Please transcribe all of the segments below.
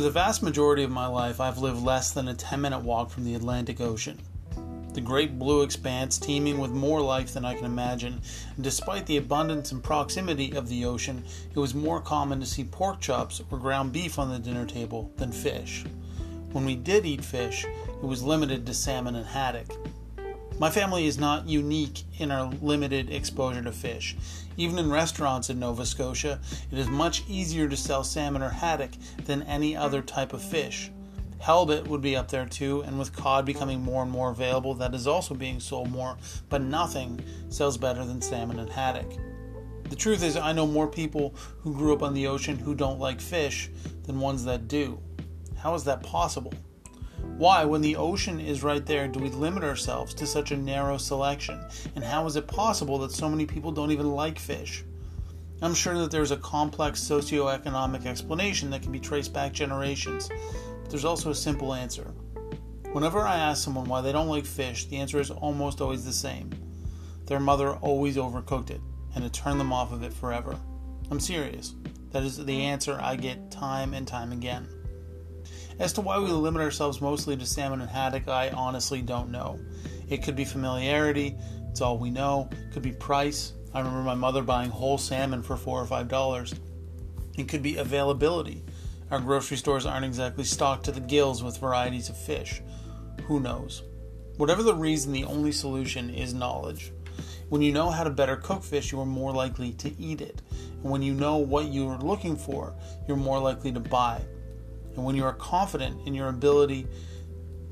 For the vast majority of my life, I've lived less than a 10 minute walk from the Atlantic Ocean. The great blue expanse teeming with more life than I can imagine, and despite the abundance and proximity of the ocean, it was more common to see pork chops or ground beef on the dinner table than fish. When we did eat fish, it was limited to salmon and haddock. My family is not unique in our limited exposure to fish. Even in restaurants in Nova Scotia, it is much easier to sell salmon or haddock than any other type of fish. Halibut would be up there too, and with cod becoming more and more available, that is also being sold more, but nothing sells better than salmon and haddock. The truth is, I know more people who grew up on the ocean who don't like fish than ones that do. How is that possible? Why, when the ocean is right there, do we limit ourselves to such a narrow selection? And how is it possible that so many people don't even like fish? I'm sure that there's a complex socioeconomic explanation that can be traced back generations, but there's also a simple answer. Whenever I ask someone why they don't like fish, the answer is almost always the same. Their mother always overcooked it, and it turned them off of it forever. I'm serious. That is the answer I get time and time again. As to why we limit ourselves mostly to salmon and haddock, I honestly don't know. It could be familiarity, it's all we know. It could be price. I remember my mother buying whole salmon for four or five dollars. It could be availability. Our grocery stores aren't exactly stocked to the gills with varieties of fish. Who knows? Whatever the reason, the only solution is knowledge. When you know how to better cook fish, you are more likely to eat it. And when you know what you are looking for, you're more likely to buy. And when you are confident in your ability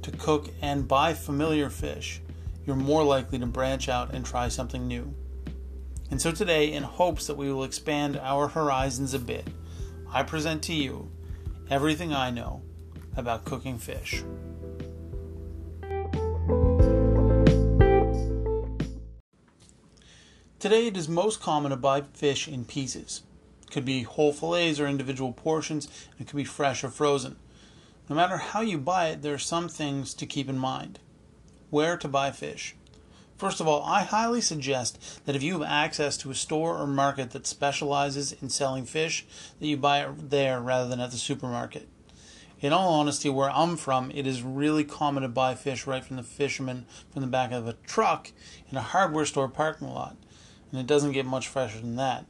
to cook and buy familiar fish, you're more likely to branch out and try something new. And so today, in hopes that we will expand our horizons a bit, I present to you everything I know about cooking fish. Today, it is most common to buy fish in pieces. Could be whole fillets or individual portions, it could be fresh or frozen. No matter how you buy it, there are some things to keep in mind. Where to buy fish. First of all, I highly suggest that if you have access to a store or market that specializes in selling fish, that you buy it there rather than at the supermarket. In all honesty, where I'm from, it is really common to buy fish right from the fisherman from the back of a truck in a hardware store parking lot, and it doesn't get much fresher than that.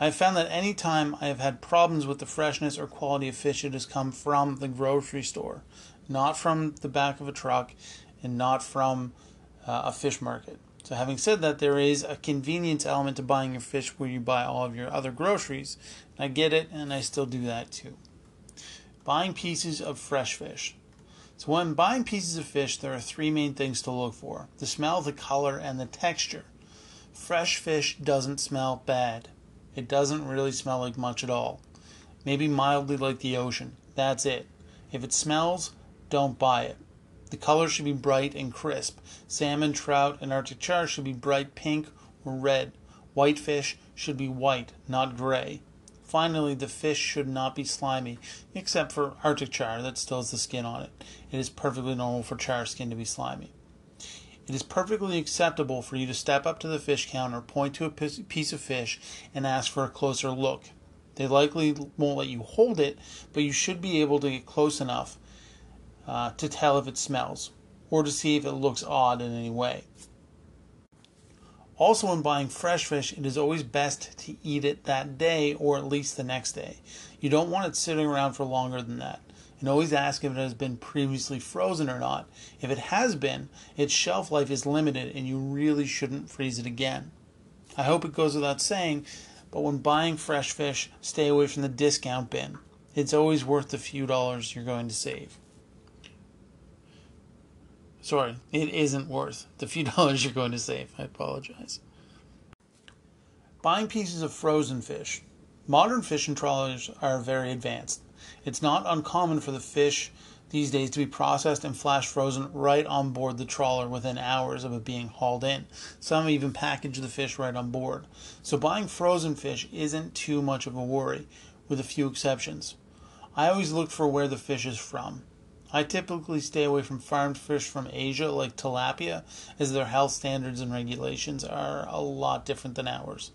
I have found that any time I have had problems with the freshness or quality of fish, it has come from the grocery store, not from the back of a truck and not from uh, a fish market. So, having said that, there is a convenience element to buying your fish where you buy all of your other groceries. I get it, and I still do that too. Buying pieces of fresh fish. So, when buying pieces of fish, there are three main things to look for the smell, the color, and the texture. Fresh fish doesn't smell bad. It doesn't really smell like much at all. Maybe mildly like the ocean. That's it. If it smells, don't buy it. The color should be bright and crisp. Salmon, trout, and Arctic char should be bright pink or red. Whitefish should be white, not gray. Finally, the fish should not be slimy, except for Arctic char that still has the skin on it. It is perfectly normal for char skin to be slimy. It is perfectly acceptable for you to step up to the fish counter, point to a piece of fish, and ask for a closer look. They likely won't let you hold it, but you should be able to get close enough uh, to tell if it smells or to see if it looks odd in any way. Also, when buying fresh fish, it is always best to eat it that day or at least the next day. You don't want it sitting around for longer than that and always ask if it has been previously frozen or not. If it has been, its shelf life is limited and you really shouldn't freeze it again. I hope it goes without saying, but when buying fresh fish, stay away from the discount bin. It's always worth the few dollars you're going to save. Sorry, it isn't worth the few dollars you're going to save. I apologize. Buying pieces of frozen fish. Modern fishing trawlers are very advanced. It's not uncommon for the fish these days to be processed and flash frozen right on board the trawler within hours of it being hauled in. Some even package the fish right on board. So buying frozen fish isn't too much of a worry, with a few exceptions. I always look for where the fish is from. I typically stay away from farmed fish from Asia like tilapia, as their health standards and regulations are a lot different than ours.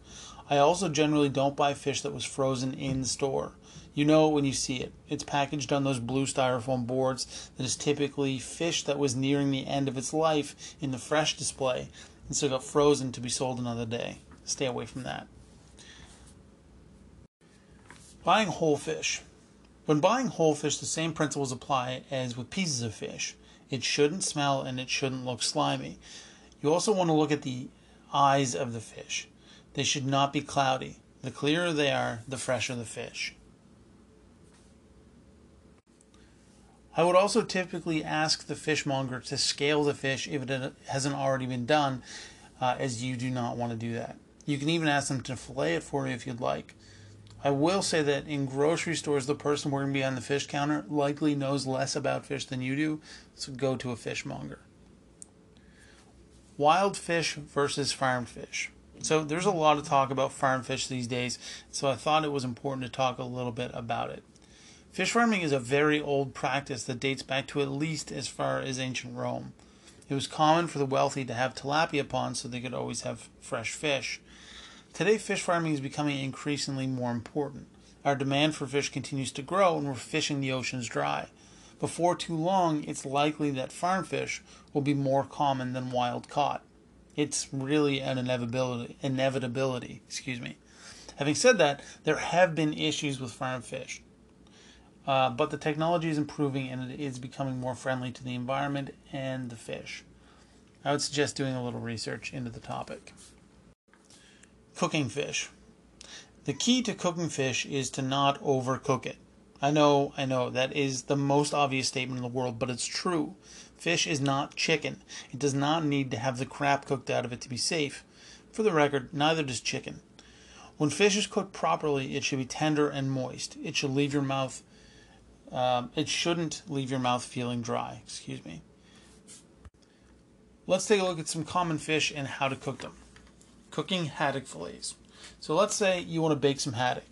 I also generally don't buy fish that was frozen in store. You know it when you see it. It's packaged on those blue styrofoam boards that is typically fish that was nearing the end of its life in the fresh display and so got frozen to be sold another day. Stay away from that. Buying whole fish. When buying whole fish, the same principles apply as with pieces of fish. It shouldn't smell and it shouldn't look slimy. You also want to look at the eyes of the fish. They should not be cloudy. The clearer they are, the fresher the fish. I would also typically ask the fishmonger to scale the fish if it hasn't already been done, uh, as you do not want to do that. You can even ask them to fillet it for you if you'd like. I will say that in grocery stores, the person working behind the fish counter likely knows less about fish than you do, so go to a fishmonger. Wild fish versus farmed fish. So there's a lot of talk about farm fish these days, so I thought it was important to talk a little bit about it. Fish farming is a very old practice that dates back to at least as far as ancient Rome. It was common for the wealthy to have tilapia ponds so they could always have fresh fish. Today, fish farming is becoming increasingly more important. Our demand for fish continues to grow, and we're fishing the oceans dry. Before too long, it's likely that farm fish will be more common than wild caught. It's really an inevitability. Inevitability, excuse me. Having said that, there have been issues with farm fish. Uh, but the technology is improving and it is becoming more friendly to the environment and the fish. I would suggest doing a little research into the topic. Cooking fish. The key to cooking fish is to not overcook it. I know, I know, that is the most obvious statement in the world, but it's true. Fish is not chicken. It does not need to have the crap cooked out of it to be safe. For the record, neither does chicken. When fish is cooked properly, it should be tender and moist. It should leave your mouth um, it shouldn't leave your mouth feeling dry. Excuse me. Let's take a look at some common fish and how to cook them. Cooking haddock fillets. So let's say you want to bake some haddock.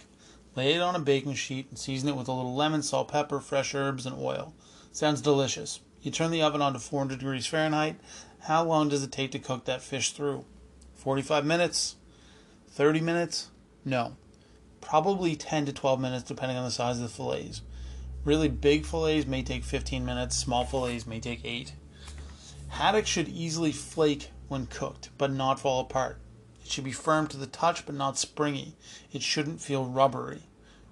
Lay it on a baking sheet and season it with a little lemon, salt, pepper, fresh herbs, and oil. Sounds delicious. You turn the oven on to 400 degrees Fahrenheit. How long does it take to cook that fish through? 45 minutes? 30 minutes? No. Probably 10 to 12 minutes depending on the size of the fillets. Really big fillets may take 15 minutes, small fillets may take 8. Haddock should easily flake when cooked, but not fall apart. It should be firm to the touch, but not springy. It shouldn't feel rubbery.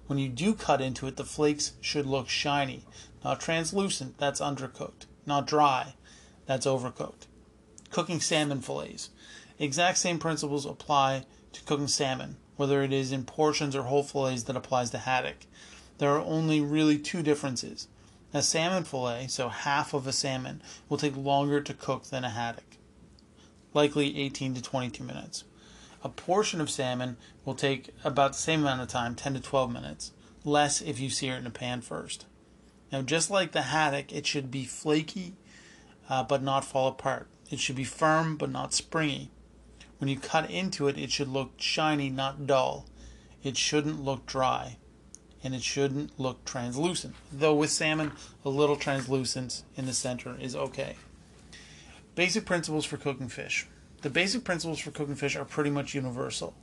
When you do cut into it, the flakes should look shiny, not translucent, that's undercooked, not dry, that's overcooked. Cooking salmon fillets. Exact same principles apply to cooking salmon, whether it is in portions or whole fillets that applies to haddock there are only really two differences. A salmon fillet, so half of a salmon, will take longer to cook than a haddock, likely 18 to 22 minutes. A portion of salmon will take about the same amount of time, 10 to 12 minutes, less if you sear it in a pan first. Now, just like the haddock, it should be flaky uh, but not fall apart. It should be firm but not springy. When you cut into it, it should look shiny, not dull. It shouldn't look dry and it shouldn't look translucent. Though with salmon, a little translucence in the center is okay. Basic principles for cooking fish. The basic principles for cooking fish are pretty much universal.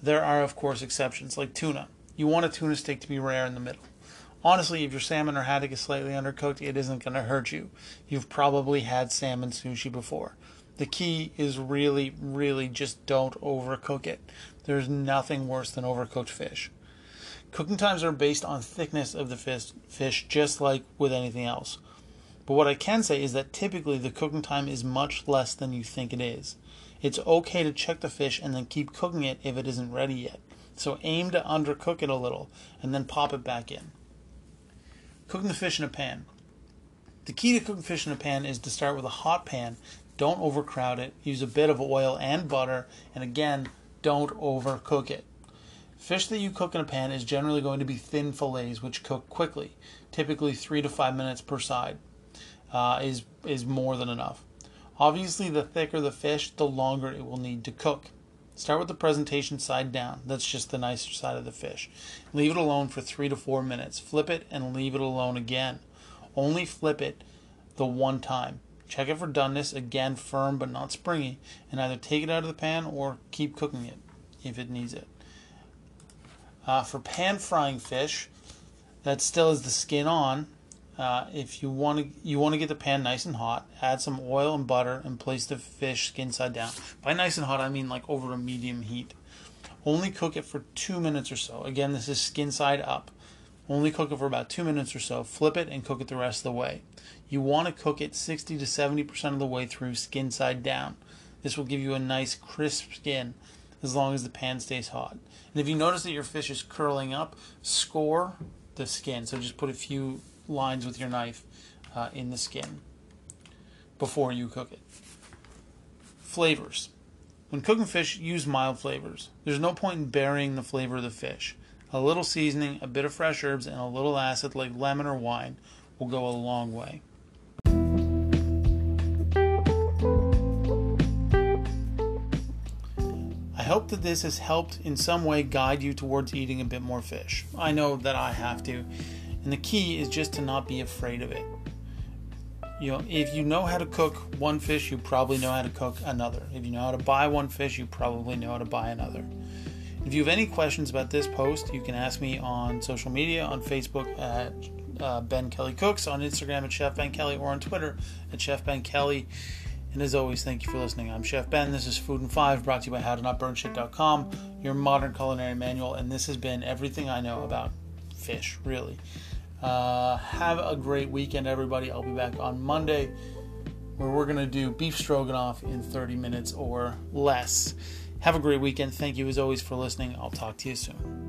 There are, of course, exceptions, like tuna. You want a tuna steak to be rare in the middle. Honestly, if your salmon or haddock is slightly undercooked, it isn't going to hurt you. You've probably had salmon sushi before. The key is really, really just don't overcook it. There's nothing worse than overcooked fish. Cooking times are based on thickness of the fish, fish, just like with anything else. But what I can say is that typically the cooking time is much less than you think it is. It's okay to check the fish and then keep cooking it if it isn't ready yet. So aim to undercook it a little and then pop it back in. Cooking the fish in a pan. The key to cooking fish in a pan is to start with a hot pan. Don't overcrowd it. Use a bit of oil and butter. And again, don't overcook it. Fish that you cook in a pan is generally going to be thin fillets, which cook quickly, typically three to five minutes per side. Uh, is is more than enough. Obviously, the thicker the fish, the longer it will need to cook. Start with the presentation side down. That's just the nicer side of the fish. Leave it alone for three to four minutes. Flip it and leave it alone again. Only flip it the one time. Check it for doneness, again firm but not springy, and either take it out of the pan or keep cooking it if it needs it. Uh, for pan frying fish, that still has the skin on. Uh, if you want to, you want to get the pan nice and hot. Add some oil and butter and place the fish skin side down. By nice and hot, I mean like over a medium heat. Only cook it for two minutes or so. Again, this is skin side up. Only cook it for about two minutes or so. Flip it and cook it the rest of the way. You want to cook it 60 to 70% of the way through skin side down. This will give you a nice crisp skin as long as the pan stays hot. And if you notice that your fish is curling up, score the skin. So just put a few lines with your knife uh, in the skin before you cook it. Flavors. When cooking fish, use mild flavors. There's no point in burying the flavor of the fish. A little seasoning, a bit of fresh herbs, and a little acid like lemon or wine will go a long way. I hope that this has helped in some way guide you towards eating a bit more fish. I know that I have to, and the key is just to not be afraid of it. You know, if you know how to cook one fish, you probably know how to cook another. If you know how to buy one fish, you probably know how to buy another. If you have any questions about this post, you can ask me on social media on Facebook at uh, Ben Kelly Cooks, on Instagram at Chef Ben Kelly, or on Twitter at Chef Ben Kelly. And as always, thank you for listening. I'm Chef Ben. This is Food and Five, brought to you by HowToNotBurnShit.com, your modern culinary manual. And this has been everything I know about fish, really. Uh, have a great weekend, everybody. I'll be back on Monday where we're going to do beef stroganoff in 30 minutes or less. Have a great weekend. Thank you as always for listening. I'll talk to you soon.